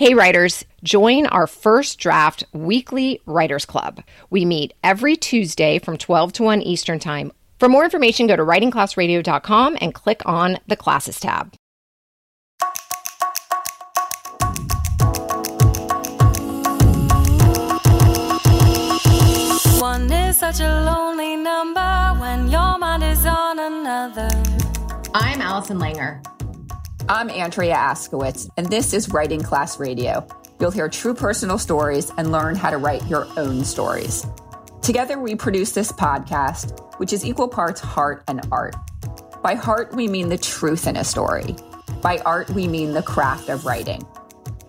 Hey, writers, join our first draft weekly writers club. We meet every Tuesday from 12 to 1 Eastern Time. For more information, go to writingclassradio.com and click on the classes tab. One is such a lonely number when your mind is on another. I'm Allison Langer. I'm Andrea Askowitz, and this is Writing Class Radio. You'll hear true personal stories and learn how to write your own stories. Together, we produce this podcast, which is equal parts heart and art. By heart, we mean the truth in a story. By art, we mean the craft of writing.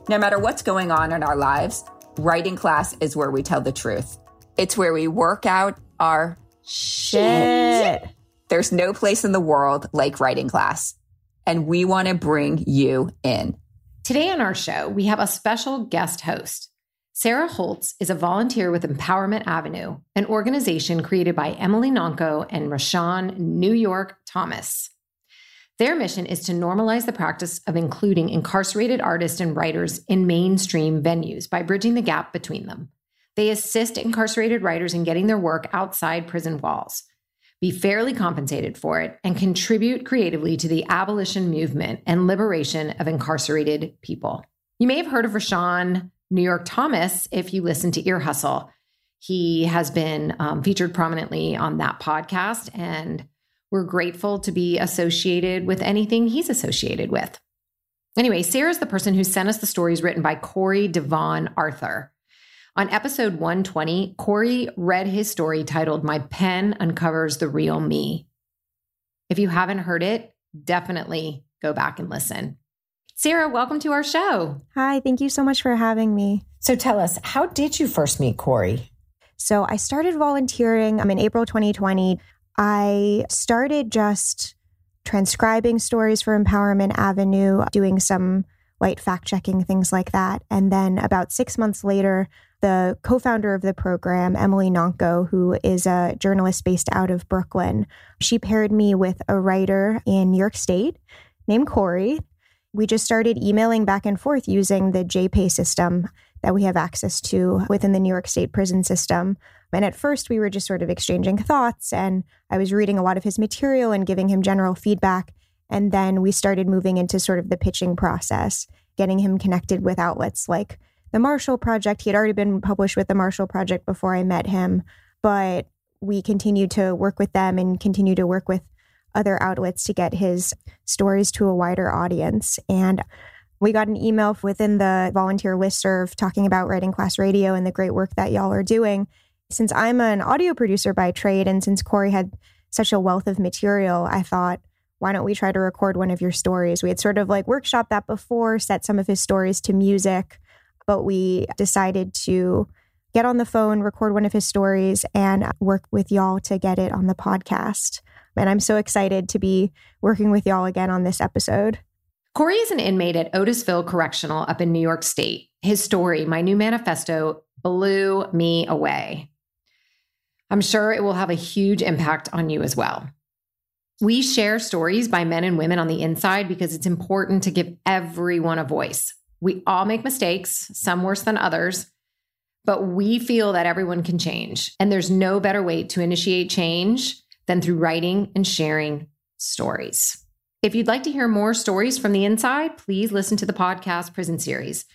No matter what's going on in our lives, writing class is where we tell the truth. It's where we work out our shit. There's no place in the world like writing class and we want to bring you in. Today on our show, we have a special guest host. Sarah Holtz is a volunteer with Empowerment Avenue, an organization created by Emily Nonko and Rahsaan New York Thomas. Their mission is to normalize the practice of including incarcerated artists and writers in mainstream venues by bridging the gap between them. They assist incarcerated writers in getting their work outside prison walls be fairly compensated for it, and contribute creatively to the abolition movement and liberation of incarcerated people. You may have heard of Rahsaan New York Thomas if you listen to Ear Hustle. He has been um, featured prominently on that podcast, and we're grateful to be associated with anything he's associated with. Anyway, Sarah's the person who sent us the stories written by Corey Devon Arthur. On episode 120, Corey read his story titled My Pen Uncovers the Real Me. If you haven't heard it, definitely go back and listen. Sarah, welcome to our show. Hi, thank you so much for having me. So tell us, how did you first meet Corey? So I started volunteering I'm in April 2020. I started just transcribing stories for Empowerment Avenue, doing some light fact checking, things like that. And then about six months later, the co founder of the program, Emily Nonko, who is a journalist based out of Brooklyn, she paired me with a writer in New York State named Corey. We just started emailing back and forth using the JPay system that we have access to within the New York State prison system. And at first, we were just sort of exchanging thoughts, and I was reading a lot of his material and giving him general feedback. And then we started moving into sort of the pitching process, getting him connected with outlets like the Marshall Project. He had already been published with the Marshall Project before I met him, but we continued to work with them and continue to work with other outlets to get his stories to a wider audience. And we got an email within the volunteer listserv talking about writing class radio and the great work that y'all are doing. Since I'm an audio producer by trade, and since Corey had such a wealth of material, I thought, why don't we try to record one of your stories? We had sort of like workshopped that before, set some of his stories to music, but we decided to get on the phone, record one of his stories, and work with y'all to get it on the podcast. And I'm so excited to be working with y'all again on this episode. Corey is an inmate at Otisville Correctional up in New York State. His story, My New Manifesto, blew me away. I'm sure it will have a huge impact on you as well. We share stories by men and women on the inside because it's important to give everyone a voice. We all make mistakes, some worse than others, but we feel that everyone can change. And there's no better way to initiate change than through writing and sharing stories. If you'd like to hear more stories from the inside, please listen to the podcast Prison Series.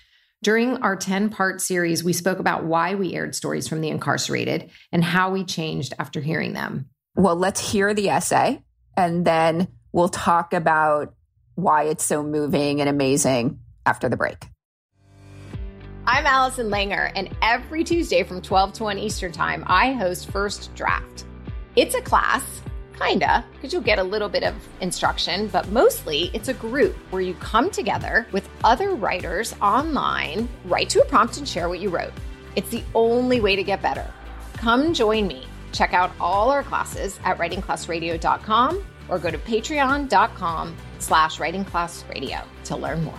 During our 10 part series, we spoke about why we aired stories from the incarcerated and how we changed after hearing them. Well, let's hear the essay and then we'll talk about why it's so moving and amazing after the break. I'm Allison Langer, and every Tuesday from 12 to 1 Eastern Time, I host First Draft. It's a class, kinda, because you'll get a little bit of instruction, but mostly it's a group where you come together with other writers online, write to a prompt, and share what you wrote. It's the only way to get better. Come join me. Check out all our classes at writingclassradio.com or go to patreon.com slash writingclassradio to learn more.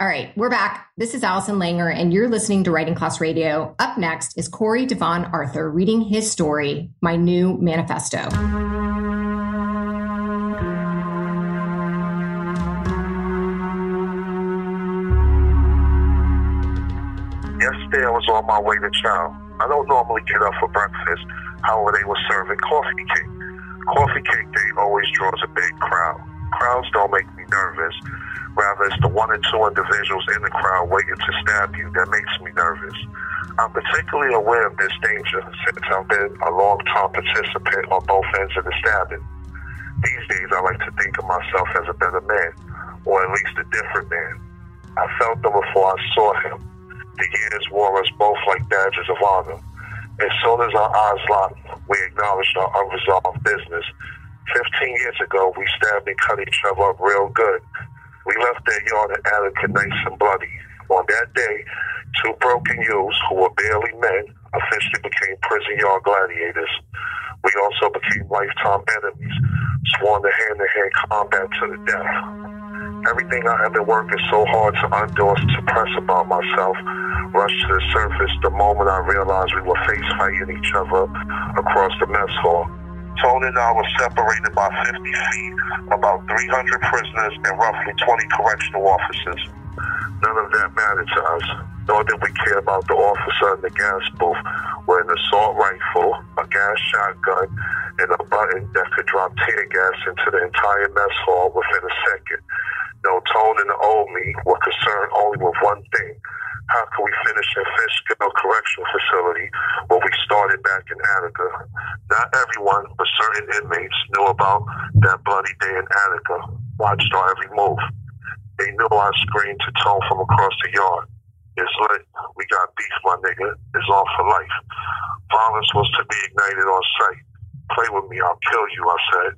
All right, we're back. This is Allison Langer, and you're listening to Writing Class Radio. Up next is Corey Devon Arthur reading his story, My New Manifesto. Yesterday I was on my way to chow. I don't normally get up for breakfast. However, they were serving coffee cake. Coffee cake day always draws a big crowd. Crowds don't make me nervous. Rather, it's the one or two individuals in the crowd waiting to stab you that makes me nervous. I'm particularly aware of this danger since I've been a long-time participant on both ends of the stabbing. These days, I like to think of myself as a better man, or at least a different man. I felt them before I saw him. The years wore us both like badges of honor. As soon as our eyes locked, we acknowledged our unresolved business. Fifteen years ago, we stabbed and cut each other up real good. We left that yard in Attica nice and bloody. On that day, two broken youths who were barely men officially became prison yard gladiators. We also became lifetime enemies, sworn to hand-to-hand combat to the death. Everything I had been working so hard to undo or suppress about myself rushed to the surface the moment I realized we were face fighting each other across the mess hall. Tone and I were separated by 50 feet, about 300 prisoners and roughly 20 correctional officers. None of that mattered to us, nor did we care about the officer in the gas booth with an assault rifle, a gas shotgun, and a button that could drop tear gas into the entire mess hall within a second. No, Tone and the old me were concerned only with one thing. How can we finish in Fishkill Correctional Facility where we started back in Attica? Not everyone, but certain inmates knew about that bloody day in Attica, watched our every move. They knew I screamed to Tone from across the yard. It's lit. We got beef, my nigga. It's on for life. Violence was to be ignited on sight. Play with me, I'll kill you, I said.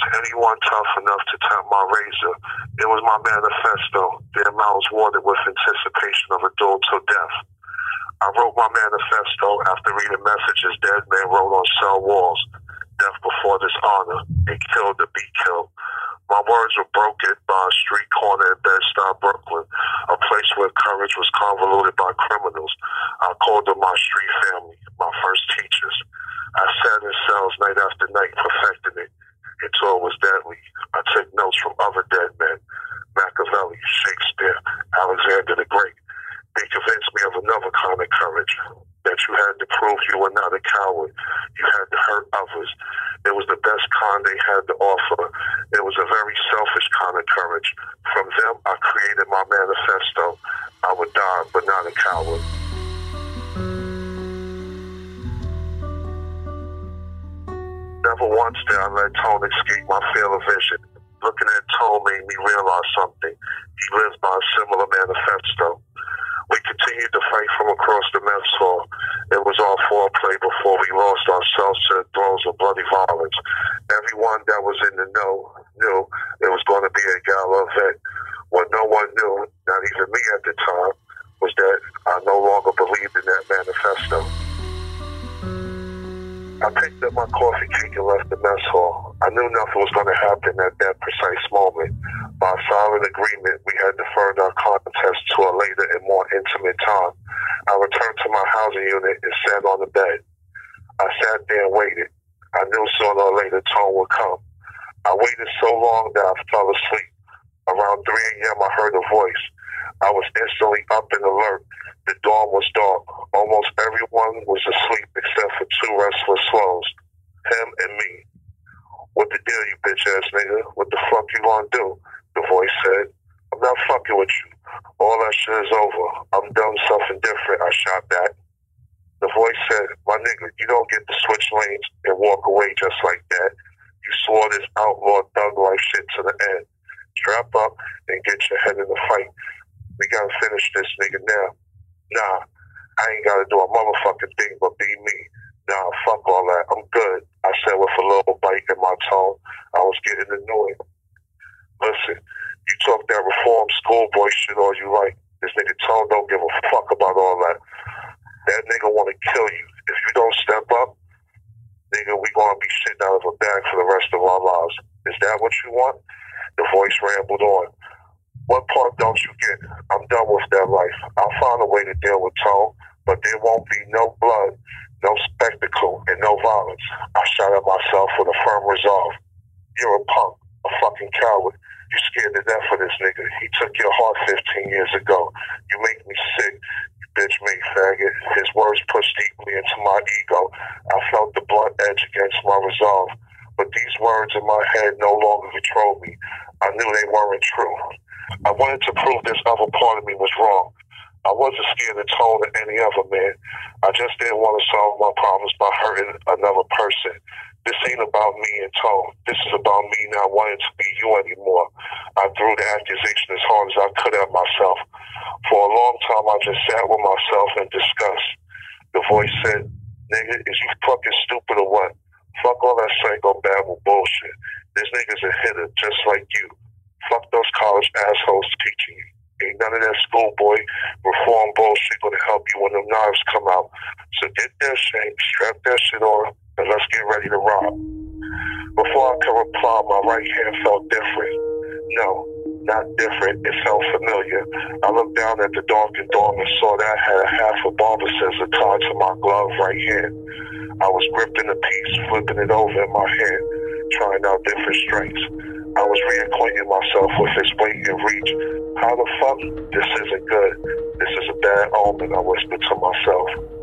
To anyone tough enough to tempt my razor, it was my manifesto. Their mouths watered with anticipation of a duel to death. I wrote my manifesto after reading messages dead men wrote on cell walls. Death before dishonor, and killed to be killed. My words were broken by a street corner in Bed-Stuy, Brooklyn, a place where courage was convoluted by criminals. I called them my street family, my first teachers. I sat in cells night after night, perfecting it until it was deadly. Nothing was going to happen at that precise moment. By silent agreement, we had deferred our contest to a later and more intimate time. I returned to my housing unit and sat on the bed. I sat there and waited. I knew sooner or later Tone would come. I waited so long that I fell asleep. Around 3 a.m., I heard a voice. I was instantly up and alert. The dawn was dark. Almost everyone was asleep except for two restless souls, him and me. What the deal, you bitch ass nigga? What the fuck you gonna do? The voice said. I'm not fucking with you. All that shit is over. I'm done something different. I shot back. The voice said, My nigga, you don't get to switch lanes and walk away just like that. You swore this outlaw thug life shit to the end. Strap up and get your head in the fight. We gotta finish this nigga now. Nah, I ain't gotta do a motherfucking thing but be me. Nah, fuck all that. I'm good. I said with a little bite in my tone. I was getting annoyed. Listen, you talk that reform schoolboy shit all you like. This nigga Tone don't give a fuck about all that. That nigga want to kill you. If you don't step up, nigga, we gonna be sitting out of a bag for the rest of our lives. Is that what you want? The voice rambled on. What part don't you get? I'm done with that life. I'll find a way to deal with Tone, but there won't be no blood, no spectacle, and no violence. I shot at myself with a firm resolve. You're a punk, a fucking coward. You scared to death for this nigga. He took your heart 15 years ago. You make me sick. You bitch me, faggot. His words pushed deeply into my ego. I felt the blunt edge against my resolve. But these words in my head no longer controlled me. I knew they weren't true. I wanted to prove this other part of me was wrong. I wasn't scared to Tone to any other man. I just didn't want to solve my problems by hurting another person. This ain't about me and Tone. This is about me not wanting to be you anymore. I threw the accusation as hard as I could at myself. For a long time, I just sat with myself and discussed. The voice said, nigga, is you fucking stupid or what? Fuck all that psycho babble bullshit. This nigga's a hitter, just like you. Fuck those college assholes teaching you. Ain't none of that schoolboy reform bullshit gonna help you when them knives come out. So get that shit, strap that shit on, and let's get ready to rob. Before I could reply, my right hand felt different. No, not different. It felt familiar. I looked down at the darkened dorm and saw that I had a half a barber scissor tied to my glove right hand. I was gripping the piece, flipping it over in my hand, trying out different strengths. I was reacquainting myself with its weight and reach. How the fuck? This isn't good. This is a bad omen, I whispered to myself.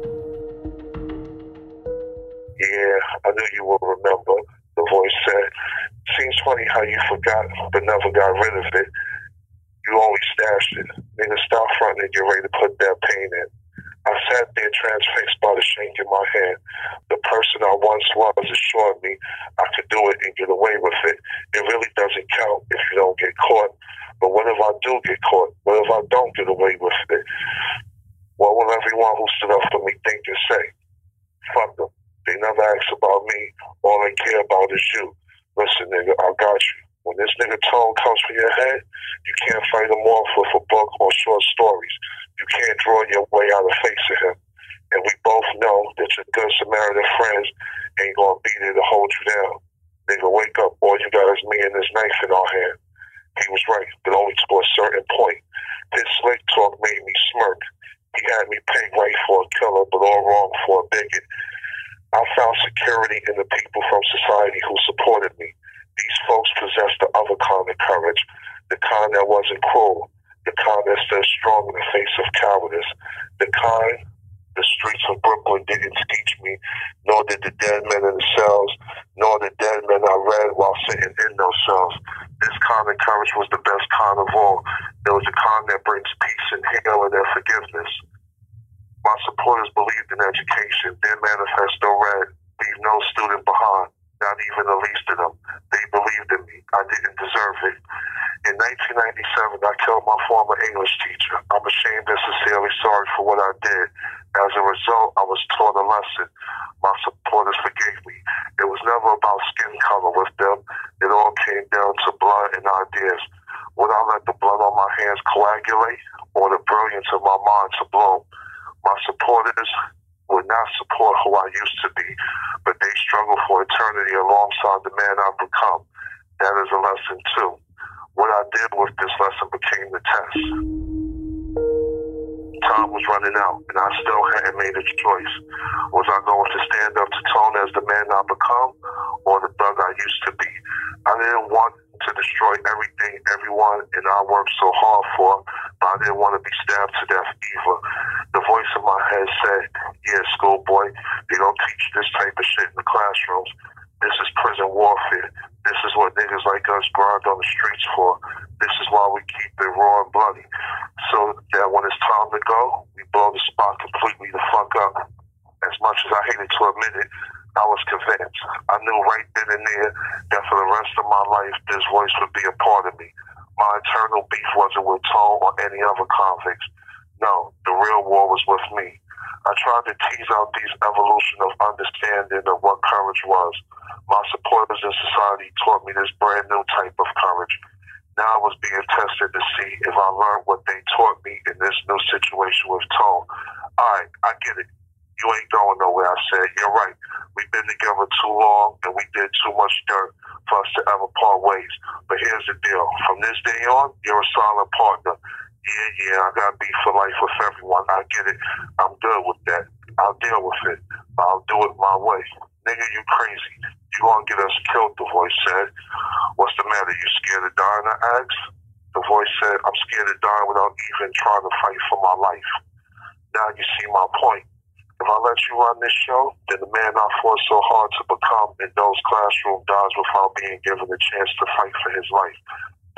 Yeah, I knew you would remember, the voice said. Seems funny how you forgot, but never got rid of it. You always stashed it. Nigga, stop fronting get ready to put that pain in. I sat there transfixed by the shank in my hand. The person I once was assured me I could do it and get away with it. It really doesn't count if you don't get caught. But what if I do get caught? What if I don't get away with it? What will everyone who stood up for me think and say? Fuck them. They never ask about me. All they care about is you. Listen, nigga, I got you. When this nigga tone comes for your head, you can't fight him off with a book or short stories. You can't draw your way out of facing him. And we both know that your good Samaritan friends ain't gonna be there to hold you down. Nigga, wake up. All you got is me and this knife in our hand. He was right, but only to a certain point. His slick talk made me smirk. He had me peg right for a killer, but all wrong for a bigot. I found security in the people from society who supported me. These folks possessed the other kind of courage, the kind that wasn't cruel, the kind that stood strong in the face of cowardice, the kind the streets of Brooklyn didn't teach me, nor did the dead men in the cells, nor the dead men I read while sitting in those cells. This kind of courage was the best kind of all. It was a kind that brings peace and healing and forgiveness. My supporters believed in education. Their manifesto read, leave no student behind, not even the least of them. They believed in me. I didn't deserve it. In 1997, I killed my former English teacher. I'm ashamed and sincerely sorry for what I did. As a result, I was taught a lesson. My supporters forgave me. It was never about skin color with them. It all came down to blood and ideas. Would I let the blood on my hands coagulate or the brilliance of my mind to blow? My supporters would not support who I used to be, but they struggle for eternity alongside the man I've become. That is a lesson too. What I did with this lesson became the test. Time was running out, and I still hadn't made a choice. Was I going to stand up to Tone as the man I've become, or the thug I used to be? I didn't want to destroy everything everyone and I worked so hard for, but I didn't want to be stabbed to death either. The voice in my head said, yeah, schoolboy, they don't teach this type of shit in the classrooms. This is prison warfare. This is what niggas like us grind on the streets for. This is why we keep it raw and bloody. So that when it's time to go, we blow the spot completely the fuck up. As much as I hated to admit it, I was convinced. I knew right then and there that for the rest of my life, this voice would be a part of me. My eternal beef wasn't with Tone or any other convicts. No, the real war was with me. I tried to tease out these evolution of understanding of what courage was. My supporters in society taught me this brand new type of courage. Now I was being tested to see if I learned what they taught me in this new situation with Tone. All right, I get it. You ain't going nowhere. I said, You're right. We've been together too long and we did too much dirt for us to ever part ways. But here's the deal. From this day on, you're a solid partner. Yeah, yeah, I got beef for life with everyone. I get it. I'm good with that. I'll deal with it. I'll do it my way. Nigga, you crazy. You gonna get us killed, the voice said. What's the matter? You scared of dying? I asked. The voice said, I'm scared of dying without even trying to fight for my life. Now you see my point. If I let you run this show, then the man I fought so hard to become in those classroom dies without being given a chance to fight for his life.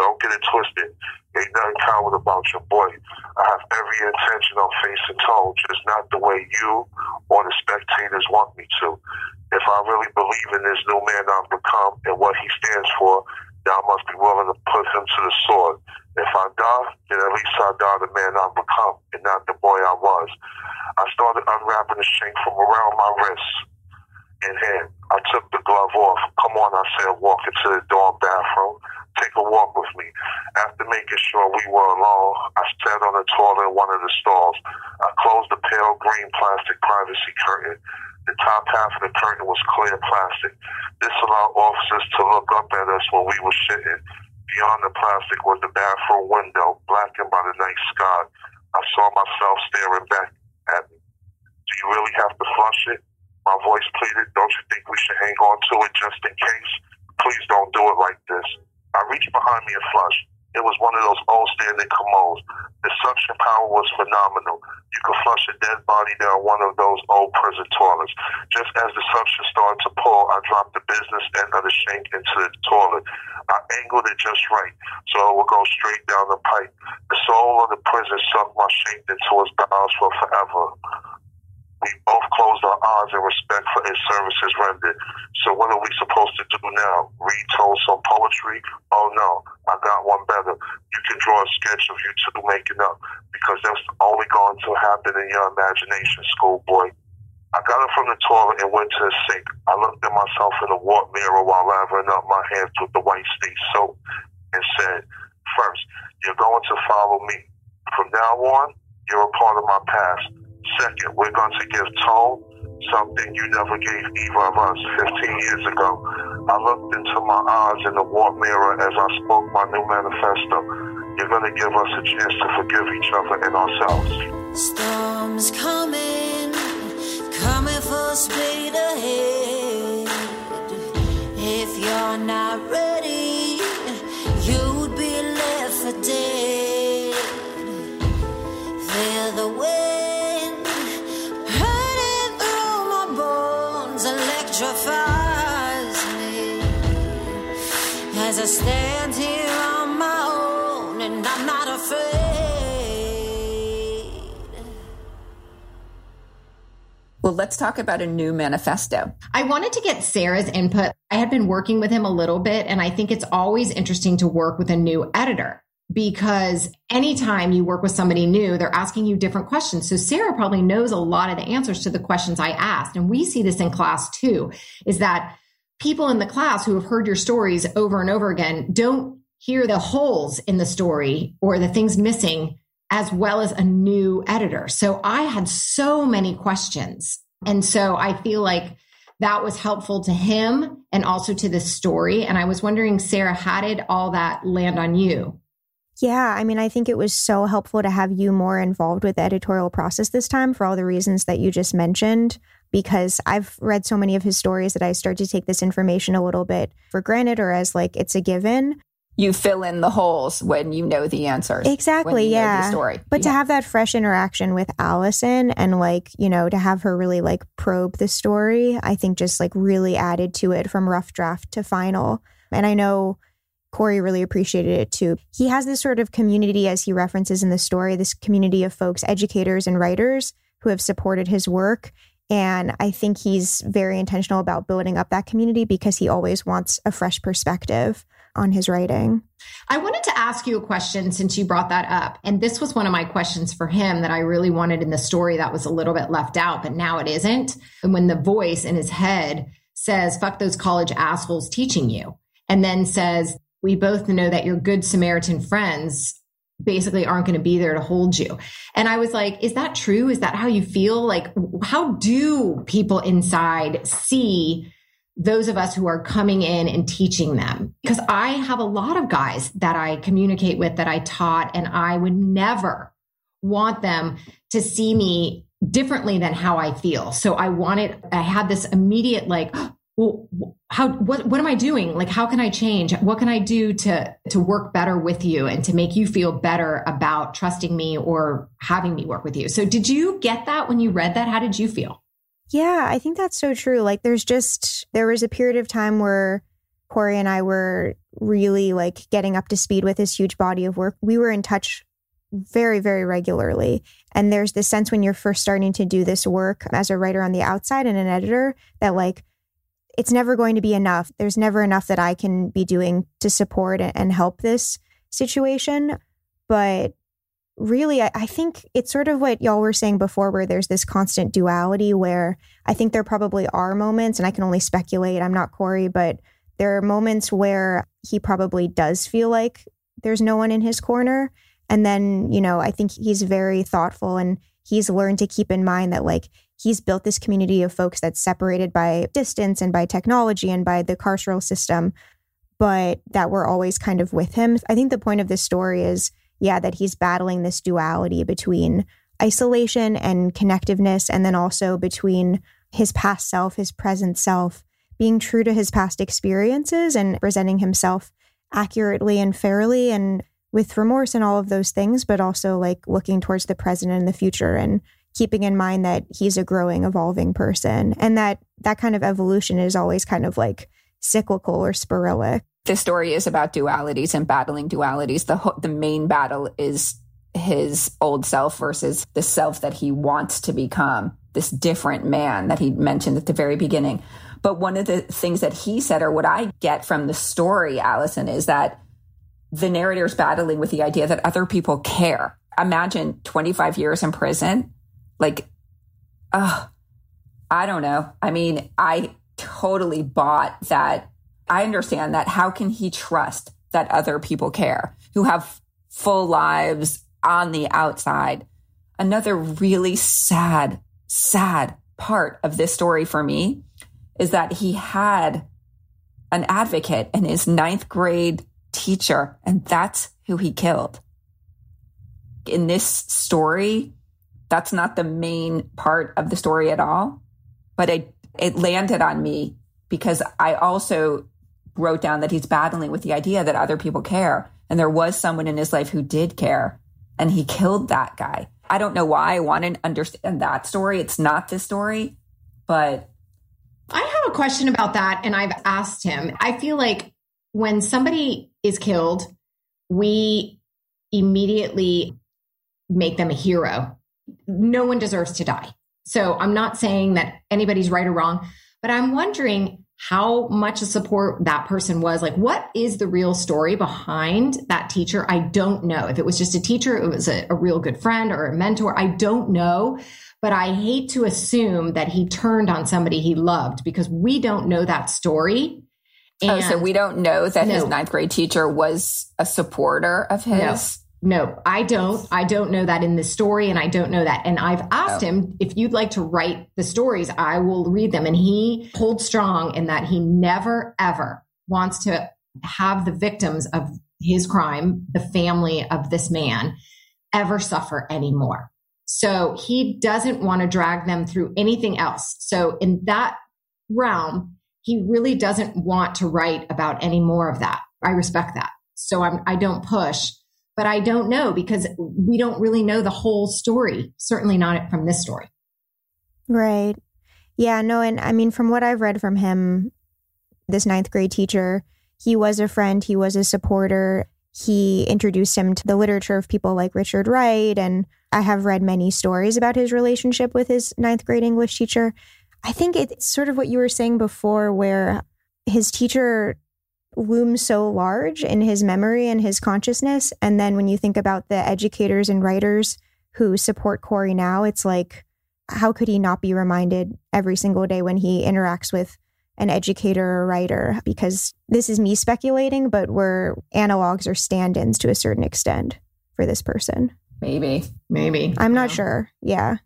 Don't get it twisted. Ain't nothing coward about your boy. I have every intention of facing Tone, just not the way you or the spectators want me to. If I really believe in this new man I've become and what he stands for, I must be willing to put him to the sword. If I die, then at least I die the man I've become and not the boy I was. I started unwrapping the shank from around my wrist in hand. I took the glove off. Come on, I said, walk into the dorm bathroom. Take a walk with me. After making sure we were alone, I sat on the toilet in one of the stalls. I closed the pale green plastic privacy curtain. The top half of the curtain was clear plastic. This allowed officers to look up at us when we were sitting. Beyond the plastic was the bathroom window, blackened by the night sky. I saw myself staring back at me. Do you really have to flush it? My voice pleaded, Don't you think we should hang on to it just in case? Please don't do it like this. I reached behind me and flushed. It was one of those old standing commodes. The suction power was phenomenal. You could flush a dead body down one of those old prison toilets. Just as the suction started to pull, I dropped the business end of the shank into the toilet. I angled it just right so it would go straight down the pipe. The soul of the prison sucked my shank into its bowels for forever. We both closed our eyes in respect for his services rendered. So what are we supposed to do now? Read some poetry? Oh no, I got one better. You can draw a sketch of you two making up because that's only going to happen in your imagination, schoolboy. I got up from the toilet and went to the sink. I looked at myself in the warped mirror while lathering up my hands with the white state soap and said, First, you're going to follow me. From now on, you're a part of my past. Second, we're going to give Tone something you never gave either of us 15 years ago. I looked into my eyes in the warped mirror as I spoke my new manifesto. You're going to give us a chance to forgive each other and ourselves. Storms coming, coming full speed ahead. Let's talk about a new manifesto. I wanted to get Sarah's input. I had been working with him a little bit, and I think it's always interesting to work with a new editor because anytime you work with somebody new, they're asking you different questions. So Sarah probably knows a lot of the answers to the questions I asked. And we see this in class too, is that people in the class who have heard your stories over and over again don't hear the holes in the story or the things missing as well as a new editor. So I had so many questions. And so I feel like that was helpful to him and also to the story. And I was wondering, Sarah, how did all that land on you? Yeah, I mean, I think it was so helpful to have you more involved with the editorial process this time for all the reasons that you just mentioned. Because I've read so many of his stories that I start to take this information a little bit for granted or as like it's a given. You fill in the holes when you know the answers. Exactly, when you know yeah. the story. But to have that fresh interaction with Allison and like, you know, to have her really like probe the story, I think just like really added to it from rough draft to final. And I know Corey really appreciated it too. He has this sort of community, as he references in the story, this community of folks, educators and writers who have supported his work. And I think he's very intentional about building up that community because he always wants a fresh perspective on his writing. I wanted to ask you a question since you brought that up. And this was one of my questions for him that I really wanted in the story that was a little bit left out, but now it isn't. And when the voice in his head says, fuck those college assholes teaching you, and then says, we both know that your good Samaritan friends basically aren't going to be there to hold you. And I was like, is that true? Is that how you feel? Like, how do people inside see those of us who are coming in and teaching them? Because I have a lot of guys that I communicate with that I taught, and I would never want them to see me differently than how I feel. So I wanted, I had this immediate like, well, how, what, what am I doing? Like, how can I change? What can I do to, to work better with you and to make you feel better about trusting me or having me work with you? So did you get that when you read that? How did you feel? Yeah, I think that's so true. Like, there's just, there was a period of time where Corey and I were really like getting up to speed with this huge body of work. We were in touch very, very regularly. And there's this sense when you're first starting to do this work as a writer on the outside and an editor that, like, it's never going to be enough. There's never enough that I can be doing to support and help this situation. But really, I, I think it's sort of what y'all were saying before, where there's this constant duality where I think there probably are moments, and I can only speculate. I'm not Corey, but there are moments where he probably does feel like there's no one in his corner. And then, you know, I think he's very thoughtful and he's learned to keep in mind that, like, he's built this community of folks that's separated by distance and by technology and by the carceral system, but that we're always kind of with him. I think the point of this story is, yeah, that he's battling this duality between isolation and connectiveness, and then also between his past self, his present self, being true to his past experiences and presenting himself accurately and fairly and with remorse and all of those things, but also like looking towards the present and the future and keeping in mind that he's a growing, evolving person and that that kind of evolution is always kind of like cyclical or sporadic. This story is about dualities and battling dualities. The the main battle is his old self versus the self that he wants to become, this different man that he mentioned at the very beginning. But one of the things that he said, or what I get from the story, Allison, is that the narrator is battling with the idea that other people care. Imagine 25 years in prison. Like, uh, I don't know. I mean, I totally bought that. I understand that. How can he trust that other people care who have full lives on the outside? Another really sad, sad part of this story for me is that he had an advocate in his ninth grade teacher, and that's who he killed. In this story, that's not the main part of the story at all, but it, it landed on me because I also wrote down that he's battling with the idea that other people care. And there was someone in his life who did care, and he killed that guy. I don't know why I want to understand that story. It's not this story, but. I have a question about that, and I've asked him. I feel like when somebody is killed, we immediately make them a hero. No one deserves to die. So I'm not saying that anybody's right or wrong, but I'm wondering how much support that person was. Like, what is the real story behind that teacher? I don't know. If it was just a teacher, it was a, a real good friend or a mentor. I don't know. But I hate to assume that he turned on somebody he loved because we don't know that story. And oh, so we don't know that no. his ninth grade teacher was a supporter of his? No. I don't. I don't know that in the story, and I don't know that. And I've asked oh. him if you'd like to write the stories, I will read them. And he holds strong in that he never, ever wants to have the victims of his crime, the family of this man, ever suffer anymore. So he doesn't want to drag them through anything else. So in that realm, he really doesn't want to write about any more of that. I respect that. So I'm, I don't push, but I don't know because we don't really know the whole story. Certainly not from this story. Right. Yeah, no. And I mean, from what I've read from him, this ninth grade teacher, he was a friend, he was a supporter. He introduced him to the literature of people like Richard Wright. And I have read many stories about his relationship with his ninth grade English teacher. I think it's sort of what you were saying before, where his teacher looms so large in his memory and his consciousness. And then when you think about the educators and writers who support Corey now, it's like, how could he not be reminded every single day when he interacts with an educator or writer because this is me speculating, but we're analogs or stand ins to a certain extent for this person. Maybe. Maybe. I'm not Yeah. sure. Yeah.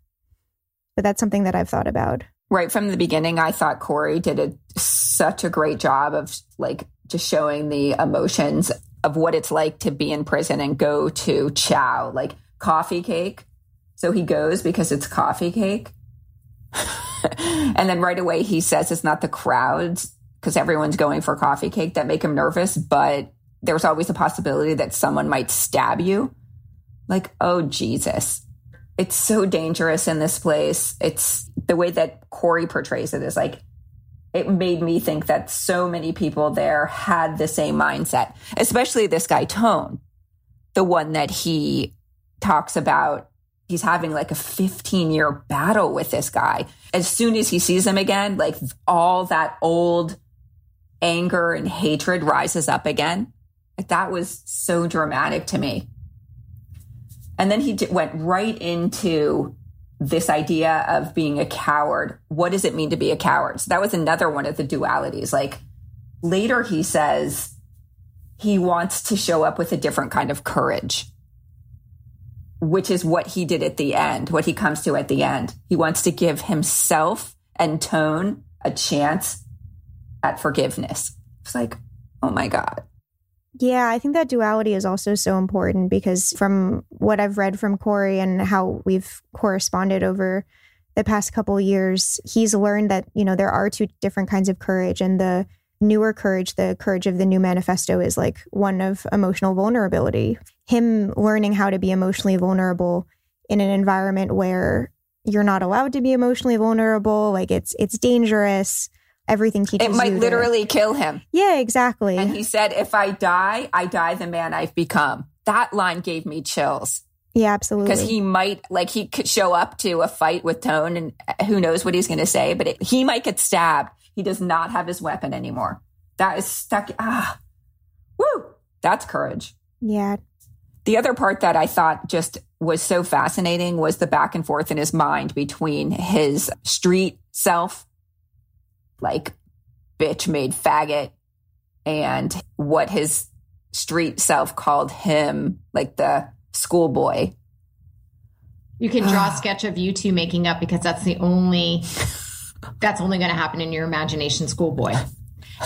But that's something that I've thought about. Right from the beginning, I thought Corey did a, such a great job of like just showing the emotions of what it's like to be in prison and go to chow, like coffee cake. So he goes because it's coffee cake. and then right away he says it's not the crowds because everyone's going for coffee cake that make him nervous, but there's always a possibility that someone might stab you. Like, oh Jesus. It's so dangerous in this place. It's the way that Corey portrays it is like it made me think that so many people there had the same mindset, especially this guy Tone, the one that he talks about. He's having like a 15 year battle with this guy. As soon as he sees him again, like all that old anger and hatred rises up again. That was so dramatic to me. And then he d- went right into this idea of being a coward. What does it mean to be a coward? So that was another one of the dualities. Like later, he says he wants to show up with a different kind of courage, which is what he did at the end, what he comes to at the end. He wants to give himself and Tone a chance at forgiveness. It's like, oh my God. Yeah, I think that duality is also so important because from what I've read from Corey and how we've corresponded over the past couple years, he's learned that, you know, there are two different kinds of courage and the newer courage, the courage of the new manifesto is like one of emotional vulnerability. Him learning how to be emotionally vulnerable in an environment where you're not allowed to be emotionally vulnerable, like it's it's dangerous. Everything teaches It might you to- literally kill him. Yeah, exactly. And he said, if I die, I die the man I've become. That line gave me chills yeah, absolutely. because he might, like, he could show up to a fight with Tone and who knows what he's going to say, but it, he might get stabbed. He does not have his weapon anymore. That is stuck. Ah, woo. That's courage. yeah, The other part that I thought just was so fascinating was the back and forth in his mind between his street self, like bitch made faggot, and what his street self called him, like the schoolboy. You can draw a sketch of you two making up because that's the only that's only going to happen in your imagination, schoolboy.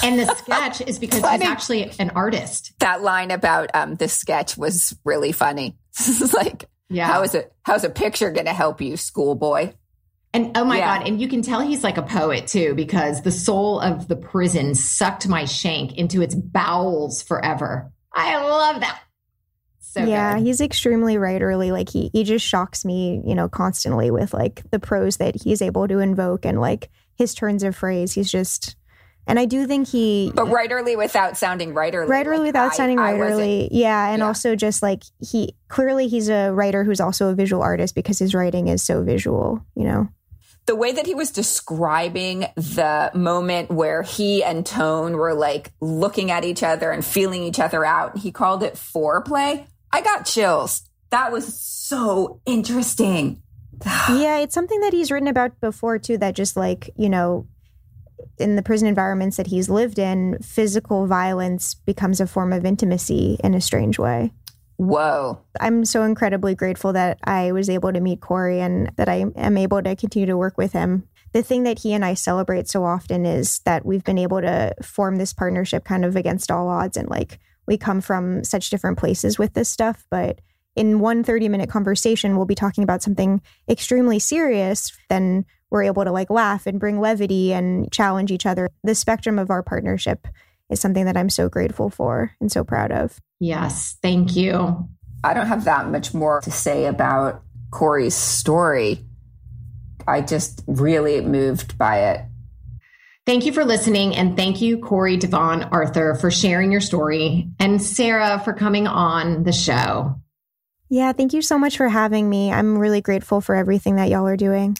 And the sketch is because he's Funny. actually an artist. That line about um, the sketch was really funny. It's like, Yeah. how is it? How's a picture going to help you, schoolboy? And oh my Yeah. God. And you can tell he's like a poet too, because the soul of the prison sucked my shank into its bowels forever. I love that. So yeah, good. he's extremely writerly. Like he he just shocks me, you know, constantly with like the prose that he's able to invoke and like his turns of phrase. He's just, and I do think he But writerly without sounding writerly. writerly Like, without I- sounding I wasn't- writerly. Yeah, and Yeah. also just like he clearly he's a writer who's also a visual artist because his writing is so visual. You know. The way that he was describing the moment where he and Tone were like looking at each other and feeling each other out, he called it foreplay. I got chills. That was so interesting. yeah, it's something that he's written about before too. That just like you know, in the prison environments that he's lived in, physical violence becomes a form of intimacy in a strange way. Whoa. I'm so incredibly grateful that I was able to meet Corey and that I am able to continue to work with him. The thing that he and I celebrate so often is that we've been able to form this partnership kind of against all odds. And like we come from such different places with this stuff. But in one 30 minute conversation, we'll be talking about something extremely serious. Then we're able to like laugh and bring levity and challenge each other. The spectrum of our partnership is something that I'm so grateful for and so proud of. Yes. Thank you. I don't have that much more to say about Corey's story. I just really moved by it. Thank you for listening. And thank you, Corey Devon Arthur, for sharing your story, and Sarah for coming on the show. Yeah, thank you so much for having me. I'm really grateful for everything that y'all are doing.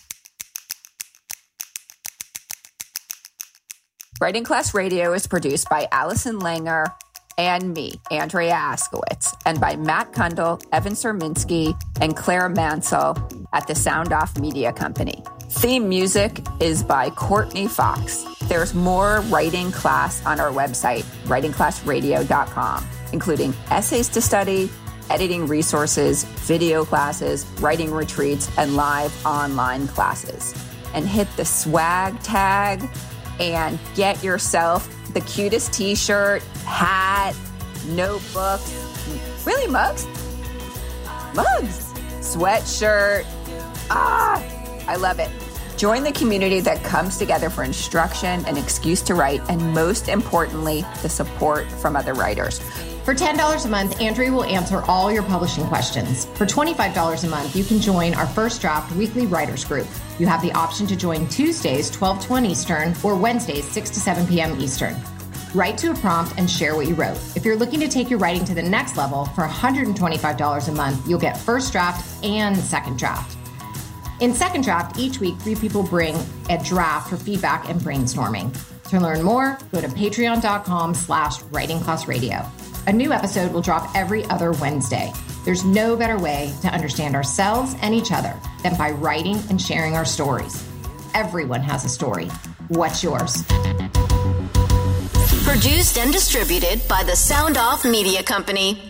Writing Class Radio is produced by Allison Langer and me, Andrea Askowitz, and by Matt Kundle, Evan Serminski, and Claire Mansell at the Sound Off Media Company. Theme music is by Courtney Fox. There's more writing class on our website, writingclassradio.com, including essays to study, editing resources, video classes, writing retreats, and live online classes. And hit the swag tag and get yourself the cutest t shirt, hat, notebook, really mugs? Mugs, sweatshirt. Ah, I love it. Join the community that comes together for instruction, an excuse to write, and most importantly, the support from other writers. For $10 a month, Andrea will answer all your publishing questions. For $25 a month, you can join our first draft weekly writers group. You have the option to join Tuesdays, 12 to 1 Eastern, or Wednesdays, 6 to 7 p.m. Eastern. Write to a prompt and share what you wrote. If you're looking to take your writing to the next level, for $125 a month, you'll get first draft and second draft. In second draft, each week, three people bring a draft for feedback and brainstorming. To learn more, go to patreon.com slash writing class radio. A new episode will drop every other Wednesday. There's no better way to understand ourselves and each other than by writing and sharing our stories. Everyone has a story. What's yours? Produced and distributed by the Sound Off Media Company.